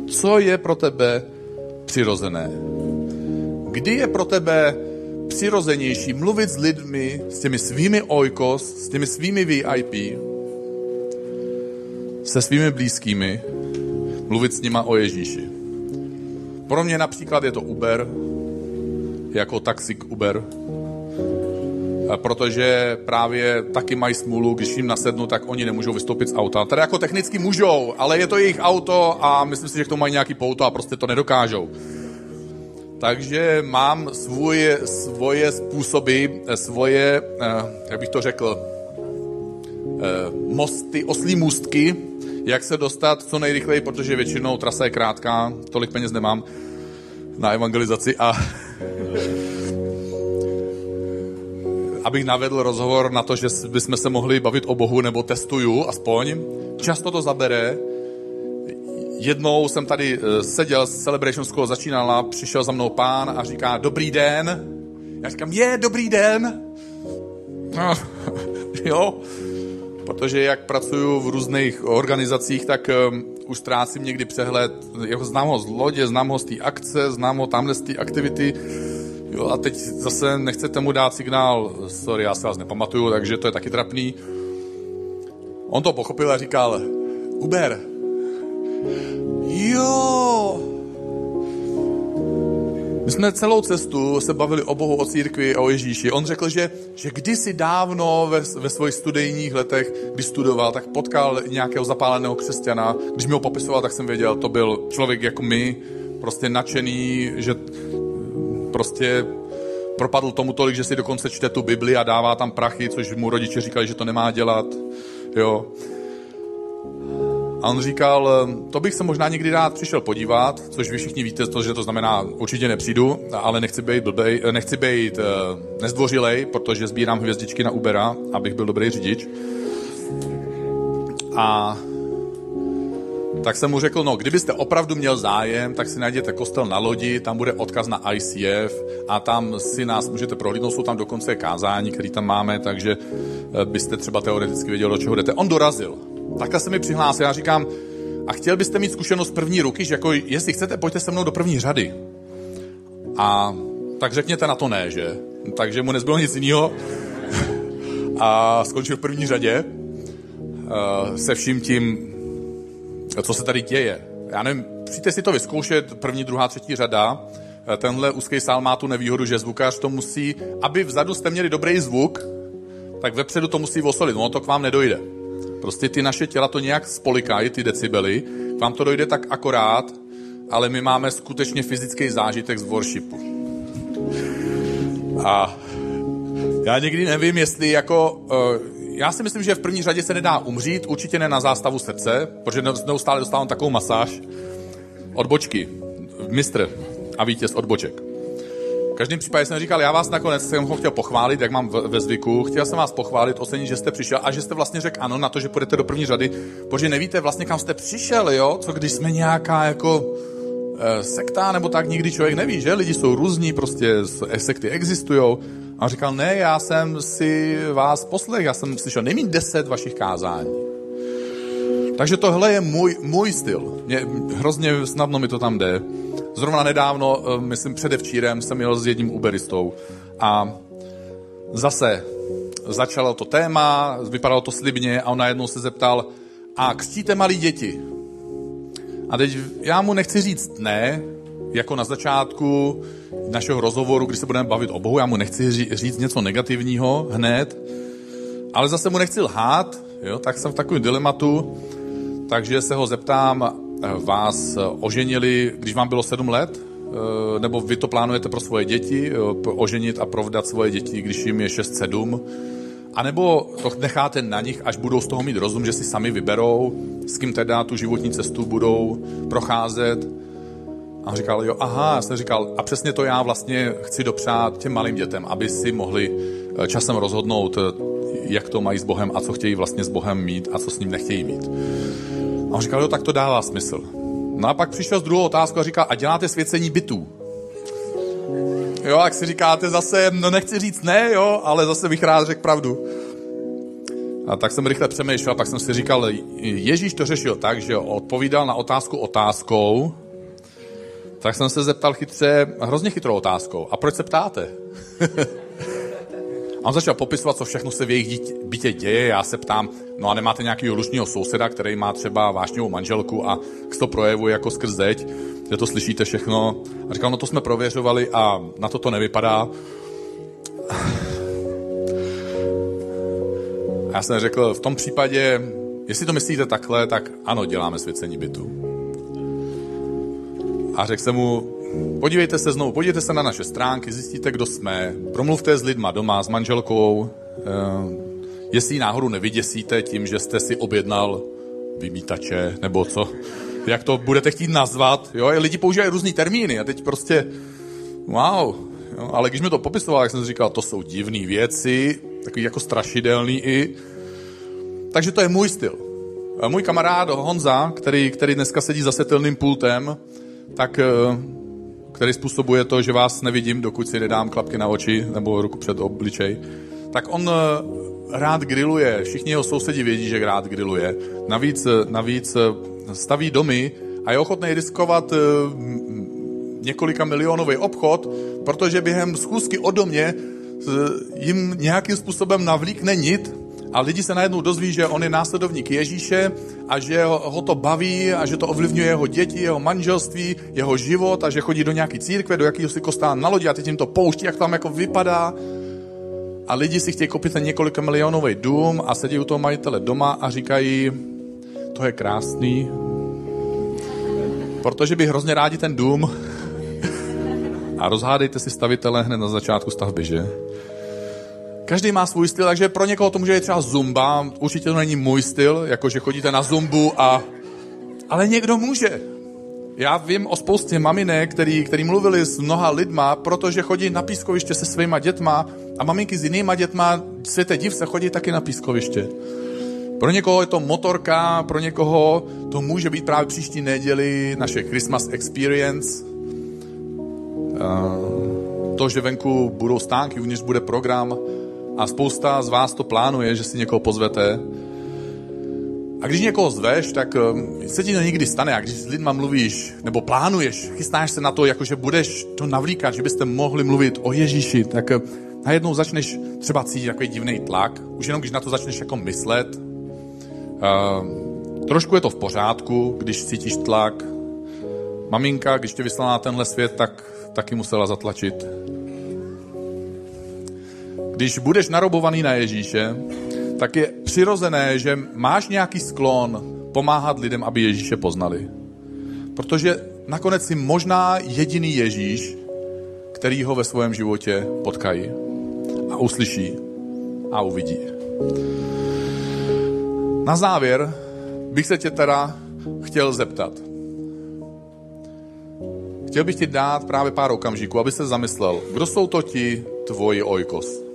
Co je pro tebe přirozené? Kdy je pro tebe přirozenější mluvit s lidmi, s těmi svými ojkos, s těmi svými VIP, se svými blízkými, mluvit s nima o Ježíši. Pro mě například je to Uber, jako taxik Uber, protože právě taky mají smůlu, když jim nasednu, tak oni nemůžou vystoupit z auta. Tady jako technicky můžou, ale je to jejich auto a myslím si, že k tomu mají nějaký pouto a prostě to nedokážou. Takže mám svůj, svoje způsoby, svoje, eh, jak bych to řekl, eh, mosty, oslí můstky, jak se dostat co nejrychleji, protože většinou trasa je krátká, tolik peněz nemám na evangelizaci a abych navedl rozhovor na to, že bychom se mohli bavit o Bohu, nebo testuju aspoň. Často to zabere. Jednou jsem tady eh, seděl z Celebration School, začínala, přišel za mnou pán a říká, dobrý den. Já říkám, je, dobrý den. No, jo, protože jak pracuju v různých organizacích, tak um, už ztrácím někdy přehled, jako znám ho z lodě, znám ho z té akce, znám ho tamhle z té aktivity, jo, a teď zase nechcete mu dát signál, sorry, já se vás nepamatuju, takže to je taky trapný. On to pochopil a říkal, Uber, jo, my jsme celou cestu se bavili o Bohu, o církvi, o Ježíši. On řekl, že, že kdysi dávno ve, ve svých studijních letech, když studoval, tak potkal nějakého zapáleného křesťana. Když mi ho popisoval, tak jsem věděl, to byl člověk jako my, prostě nadšený, že prostě propadl tomu tolik, že si dokonce čte tu Bibli a dává tam prachy, což mu rodiče říkali, že to nemá dělat. Jo. A on říkal, ehm, to bych se možná někdy rád přišel podívat, což vy všichni víte, to, že to znamená, určitě nepřijdu, ale nechci být, blbej, eh, nechci být uh, nezdvořilej, protože sbírám hvězdičky na Ubera, abych byl dobrý řidič. A tak jsem mu řekl, no, kdybyste opravdu měl zájem, tak si najděte kostel na lodi, tam bude odkaz na ICF a tam si nás můžete prohlídnout, jsou tam dokonce kázání, který tam máme, takže eh, byste třeba teoreticky věděl, do čeho jdete. On dorazil. Takhle se mi přihlásil, já říkám, a chtěl byste mít zkušenost první ruky, že jako, jestli chcete, pojďte se mnou do první řady. A tak řekněte na to ne, že? Takže mu nezbylo nic jiného. a skončil v první řadě uh, se vším tím, co se tady děje. Já nevím, přijďte si to vyzkoušet, první, druhá, třetí řada. Eh, tenhle úzký sál má tu nevýhodu, že zvukář to musí, aby vzadu jste měli dobrý zvuk, tak vepředu to musí osolit, ono to k vám nedojde. Prostě ty naše těla to nějak spolikají, ty decibely, k vám to dojde tak akorát, ale my máme skutečně fyzický zážitek z worshipu. A já někdy nevím, jestli jako... Uh, já si myslím, že v první řadě se nedá umřít, určitě ne na zástavu srdce, protože neustále dostávám takovou masáž. Odbočky, mistr a vítěz odboček. Každém případě jsem říkal, já vás nakonec jsem ho chtěl pochválit, jak mám ve zvyku. Chtěl jsem vás pochválit, ocenit, že jste přišel a že jste vlastně řekl ano na to, že půjdete do první řady, protože nevíte vlastně, kam jste přišel, jo? Co když jsme nějaká jako e, sekta nebo tak, nikdy člověk neví, že? Lidi jsou různí, prostě sekty existují. A on říkal, ne, já jsem si vás poslech, já jsem slyšel nejméně deset vašich kázání. Takže tohle je můj, můj styl. Mě, hrozně snadno mi to tam jde. Zrovna nedávno, eh, myslím předevčírem, jsem jel s jedním uberistou a zase začalo to téma, vypadalo to slibně a on najednou se zeptal, a křtíte malí děti? A teď já mu nechci říct ne, jako na začátku našeho rozhovoru, když se budeme bavit o Bohu, já mu nechci říct něco negativního hned, ale zase mu nechci lhát, jo, tak jsem v takovém dilematu, takže se ho zeptám, vás oženili, když vám bylo sedm let, eh, nebo vy to plánujete pro svoje děti, oženit a provdat svoje děti, když jim je 6-7, a nebo to necháte na nich, až budou z toho mít rozum, že si sami vyberou, s kým teda tu životní cestu budou procházet, a říkal, jo, aha, já jsem říkal, a přesně to já vlastně chci dopřát těm malým dětem, aby si mohli eh, časem rozhodnout, eh, jak to mají s Bohem a co chtějí vlastně s Bohem mít a co s ním nechtějí mít. A on říkal, jo, tak to dává smysl. No a pak přišel s druhou otázkou a říkal, a děláte svěcení bytů? Jo, jak si říkáte zase, no nechci říct ne, jo, ale zase bych rád řekl pravdu. A tak jsem rychle přemýšlel, pak jsem si říkal, Ježíš to řešil tak, že odpovídal na otázku otázkou, tak jsem se zeptal chytře, hrozně chytrou otázkou. A proč se ptáte? a on začal popisovat, co všechno se v jejich bytě děje. Já se ptám, no a nemáte nějakého lušního souseda, který má třeba vášnivou manželku a to projevuje jako skrz zeď, že to slyšíte všechno. A říkal, no to jsme prověřovali a na to to nevypadá. A já jsem řekl, v tom případě, jestli to myslíte takhle, tak ano, děláme svěcení bytu a řekl jsem mu, podívejte se znovu, podívejte se na naše stránky, zjistíte, kdo jsme, promluvte s lidma doma, s manželkou, eh, jestli ji náhodou nevyděsíte tím, že jste si objednal vymítače, nebo co, jak to budete chtít nazvat, jo, lidi používají různý termíny a teď prostě, wow, jo, ale když mi to popisoval, jak jsem říkal, to jsou divné věci, takový jako strašidelný i, takže to je můj styl. A můj kamarád Honza, který, který dneska sedí za setelným pultem, tak, eh, který způsobuje to, že vás nevidím, dokud si nedám klapky na oči nebo ruku před obličej, tak on eh, rád griluje. Všichni jeho sousedí vědí, že rád griluje. Navíc, eh, navíc staví domy a je ochotný riskovat několika milionový obchod, protože během schůzky o domě jim nějakým způsobem navlíkne nit a lidi se najednou dozví, že on je následovník Ježíše a že ho to baví a že to ovlivňuje jeho děti, jeho manželství, jeho život a že chodí do nějaký církve, do jakého si kostela na lodi a teď jim to pouští, jak tam jako vypadá. A lidi si chtějí koupit ten několika milionový dům a sedí u toho majitele doma a říkají, to je krásný, protože by hrozně rádi ten dům. a rozhádejte si stavitele hned na začátku stavby, že? Každý má svůj styl, takže pro někoho to může být třeba zumba, určitě to není můj styl, jako že chodíte na zumbu a... Ale někdo může. Já vím o spoustě maminek, který, který mluvili s mnoha lidma, protože chodí na pískoviště se svýma dětma a maminky s jinýma dětma, světe div se chodí taky na pískoviště. Pro někoho je to motorka, pro někoho to může být právě příští neděli naše Christmas Experience. To, že venku budou stánky, uvnitř bude program a spousta z vás to plánuje, že si někoho pozvete. A když někoho zveš, tak se ti to někdy stane. A když s lidma mluvíš, nebo plánuješ, chystáš se na to, jakože budeš to navlíkat, že byste mohli mluvit o Ježíši, tak najednou začneš třeba cítit takový divný tlak. Už jenom když na to začneš jako myslet, Uh, trošku je to v pořádku, když cítíš tlak. Maminka, když tě vyslala na tenhle svět, tak taky musela zatlačit. Když budeš narobovaný na Ježíše, tak je přirozené, že máš nějaký sklon pomáhat lidem, aby Ježíše poznali. Protože nakonec si možná jediný Ježíš, který ho ve svém životě potkají a uslyší a uvidí. Na závěr bych se tě teda chtěl zeptat. Chtěl bych ti dát právě pár okamžiků, aby se zamyslel, kdo jsou to ti tvoji ojkos,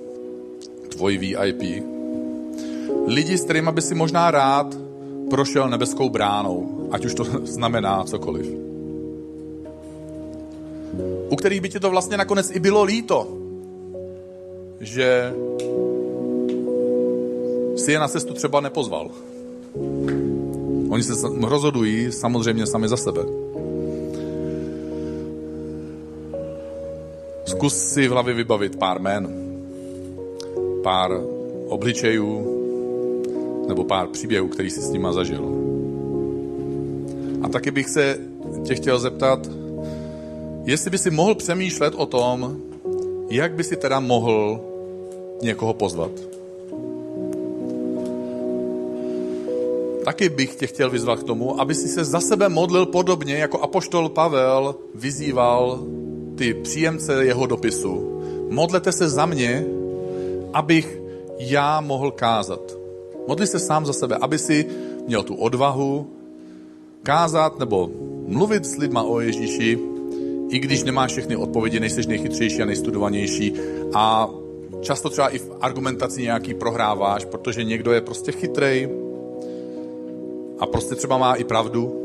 tvoji VIP. Lidi, s kterými by si možná rád prošel nebeskou bránou, ať už to znamená cokoliv. U kterých by ti to vlastně nakonec i bylo líto, že si je na cestu třeba nepozval. Oni se rozhodují samozřejmě sami za sebe. Zkus si v hlavě vybavit pár jmen, pár obličejů nebo pár příběhů, který si s nima zažil. A taky bych se tě chtěl zeptat, jestli by si mohl přemýšlet o tom, jak by si teda mohl někoho pozvat. Taky bych tě chtěl vyzvat k tomu, aby si se za sebe modlil podobně, jako apoštol Pavel vyzýval ty příjemce jeho dopisu. Modlete se za mě, abych já mohl kázat. Modli se sám za sebe, aby si měl tu odvahu kázat nebo mluvit s lidma o Ježíši, i když nemáš všechny odpovědi, nejsi nejchytřejší a nejstudovanější a často třeba i v argumentaci nějaký prohráváš, protože někdo je prostě chytrej, a prostě třeba má i pravdu.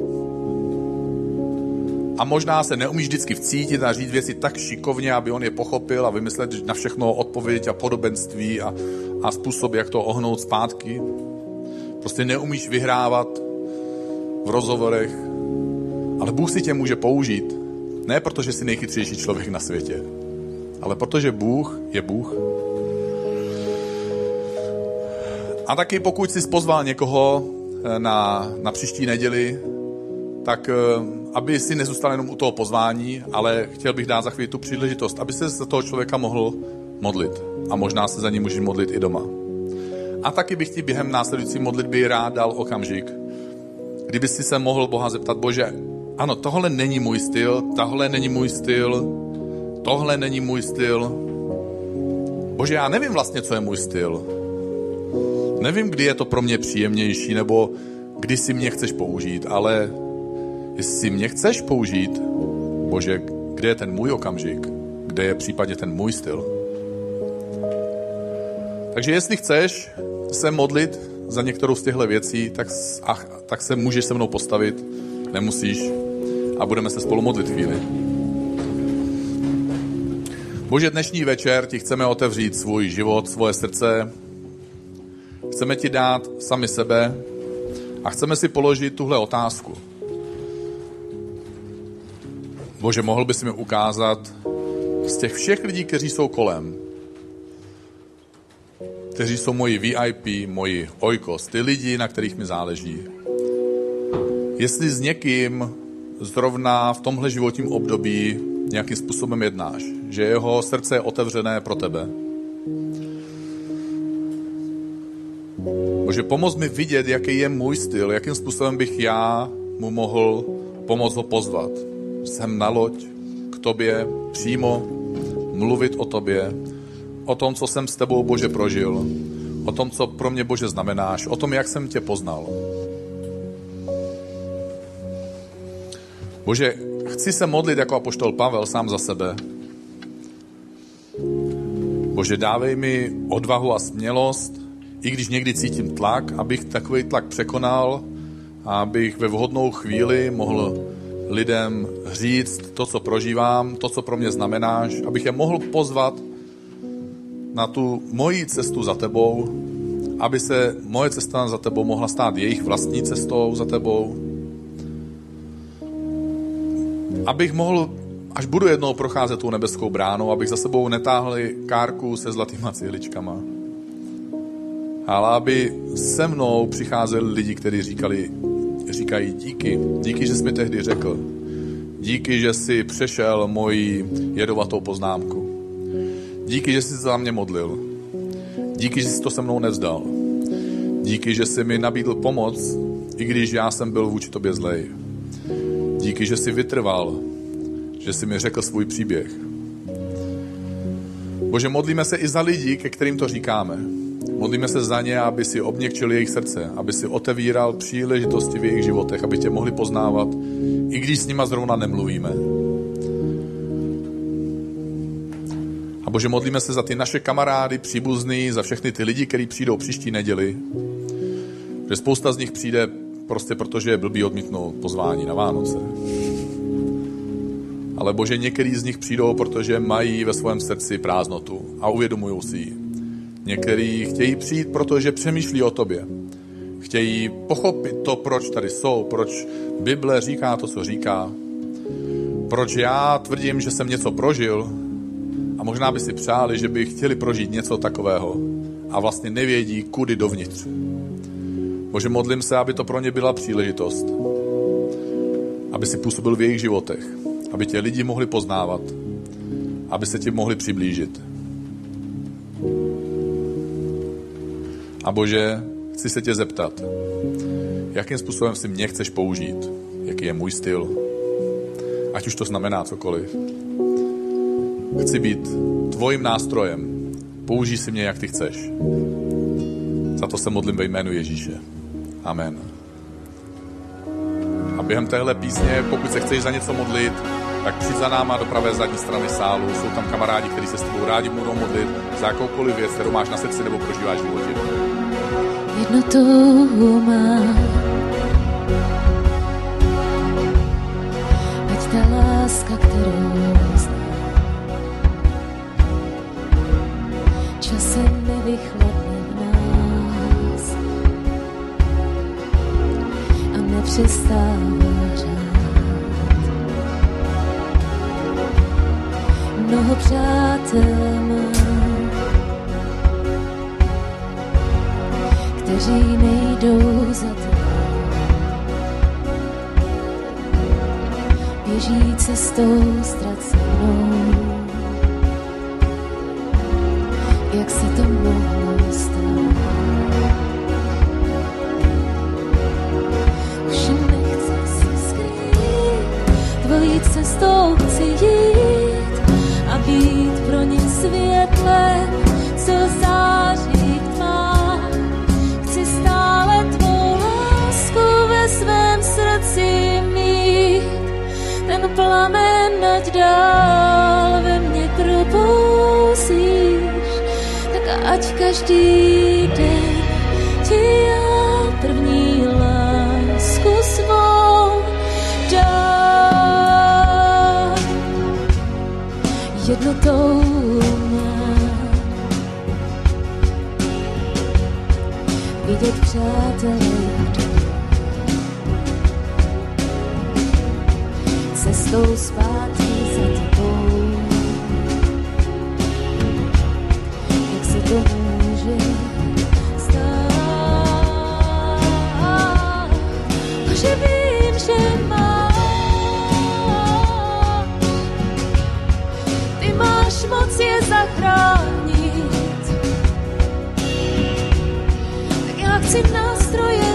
A možná se neumíš vždycky vcítit a říct věci tak šikovně, aby on je pochopil a vymyslet na všechno odpověď a podobenství a, a způsob, jak to ohnout zpátky. Prostě neumíš vyhrávat v rozhovorech, ale Bůh si tě může použít. Ne protože jsi nejchytřejší člověk na světě, ale protože Bůh je Bůh. A taky pokud jsi pozval někoho, Eh, na, na příští neděli, tak eh, aby si nezůstal jenom u toho pozvání, ale chtěl bych dát za chvíli tu příležitost, aby se za toho člověka mohl modlit. A možná se za ní můžeš modlit i doma. A taky bych ti během následující modlitby rád dal okamžik, kdyby si se mohl Boha zeptat, Bože, ano, tohle není můj styl, tohle není můj styl, tohle není můj styl. Bože, já nevím vlastně, co je můj styl. Nevím, kdy je to pro mě příjemnější, nebo kdy si mě chceš použít, ale jestli mě chceš použít, Bože, kde je ten můj okamžik? Kde je případně ten můj styl? Takže jestli chceš se modlit za některou z těchto věcí, tak, ach, tak se můžeš se mnou postavit, nemusíš a budeme se spolu modlit chvíli. Bože, dnešní večer ti chceme otevřít svůj život, svoje srdce, Chceme ti dát sami sebe a chceme si položit tuhle otázku. Bože, mohl bys mi ukázat z těch všech lidí, kteří jsou kolem, kteří jsou moji VIP, moji ojkos, ty lidi, na kterých mi záleží. Jestli s někým zrovna v tomhle životním období nějakým způsobem jednáš, že jeho srdce je otevřené pro tebe, Bože, pomoz mi vidět, jaký je můj styl, jakým způsobem bych já mu mohl pomoct ho pozvat. Jsem na loď k tobě přímo mluvit o tobě, o tom, co jsem s tebou, Bože, prožil, o tom, co pro mě, Bože, znamenáš, o tom, jak jsem tě poznal. Bože, chci se modlit jako apoštol Pavel sám za sebe. Bože, dávej mi odvahu a smělost i když někdy cítím tlak, abych takový tlak překonal a abych ve vhodnou chvíli mohl lidem říct to, co prožívám, to, co pro mě znamenáš, abych je mohl pozvat na tu moji cestu za tebou, aby se moje cesta za tebou mohla stát jejich vlastní cestou za tebou, abych mohl, až budu jednou procházet tou nebeskou bránou, abych za sebou netáhli kárku se zlatýma cihličkama. Ale aby se mnou přicházeli lidi, kteří říkali, říkají díky, díky, že jsi mi tehdy řekl, díky, že jsi přešel moji jedovatou poznámku, díky, že jsi za mě modlil, díky, že jsi to se mnou nevzdal, díky, že jsi mi nabídl pomoc, i když já jsem byl vůči tobě zlej. Díky, že jsi vytrval, že jsi mi řekl svůj příběh. Bože, modlíme se i za lidi, ke kterým to říkáme. Modlíme se za ně, aby si obněkčil jejich srdce, aby si otevíral příležitosti v jejich životech, aby tě mohli poznávat, i když s nima zrovna nemluvíme. A Bože, modlíme se za ty naše kamarády, příbuzný, za všechny ty lidi, kteří přijdou příští neděli, že spousta z nich přijde prostě protože je blbý odmítnout pozvání na Vánoce. Ale Bože, některý z nich přijdou, protože mají ve svém srdci prázdnotu a uvědomují si ji. Někteří chtějí přijít, protože přemýšlí o tobě. Chtějí pochopit to, proč tady jsou, proč Bible říká to, co říká. Proč já tvrdím, že jsem něco prožil a možná by si přáli, že by chtěli prožít něco takového a vlastně nevědí, kudy dovnitř. Bože, modlím se, aby to pro ně byla příležitost. Aby si působil v jejich životech. Aby tě lidi mohli poznávat. Aby se ti mohli přiblížit. A Bože, chci se tě zeptat, jakým způsobem si mě chceš použít, jaký je můj styl, ať už to znamená cokoliv. Chci být tvojím nástrojem. Použij si mě, jak ty chceš. Za to se modlím ve jménu Ježíše. Amen. A během téhle písně, pokud se chceš za něco modlit, tak přijď za náma do pravé zadní strany sálu. Jsou tam kamarádi, kteří se s tebou rádi budou modlit za jakoukoliv věc, kterou máš na srdci nebo prožíváš v životě. Jedno to má. Ať ta láska, kterou znám, časem nevychladne v nás a nepřestává řád. Mnoho přátel mám, kteří nejdou za tebou. Běží cestou ztracenou. Každý den ti já první lásku svou dám. Jednotou mám vidět přátelé cestou zpátky za tebou. Jak se to že vím, máš, ty máš moc je zachránit. Tak chci nástrojem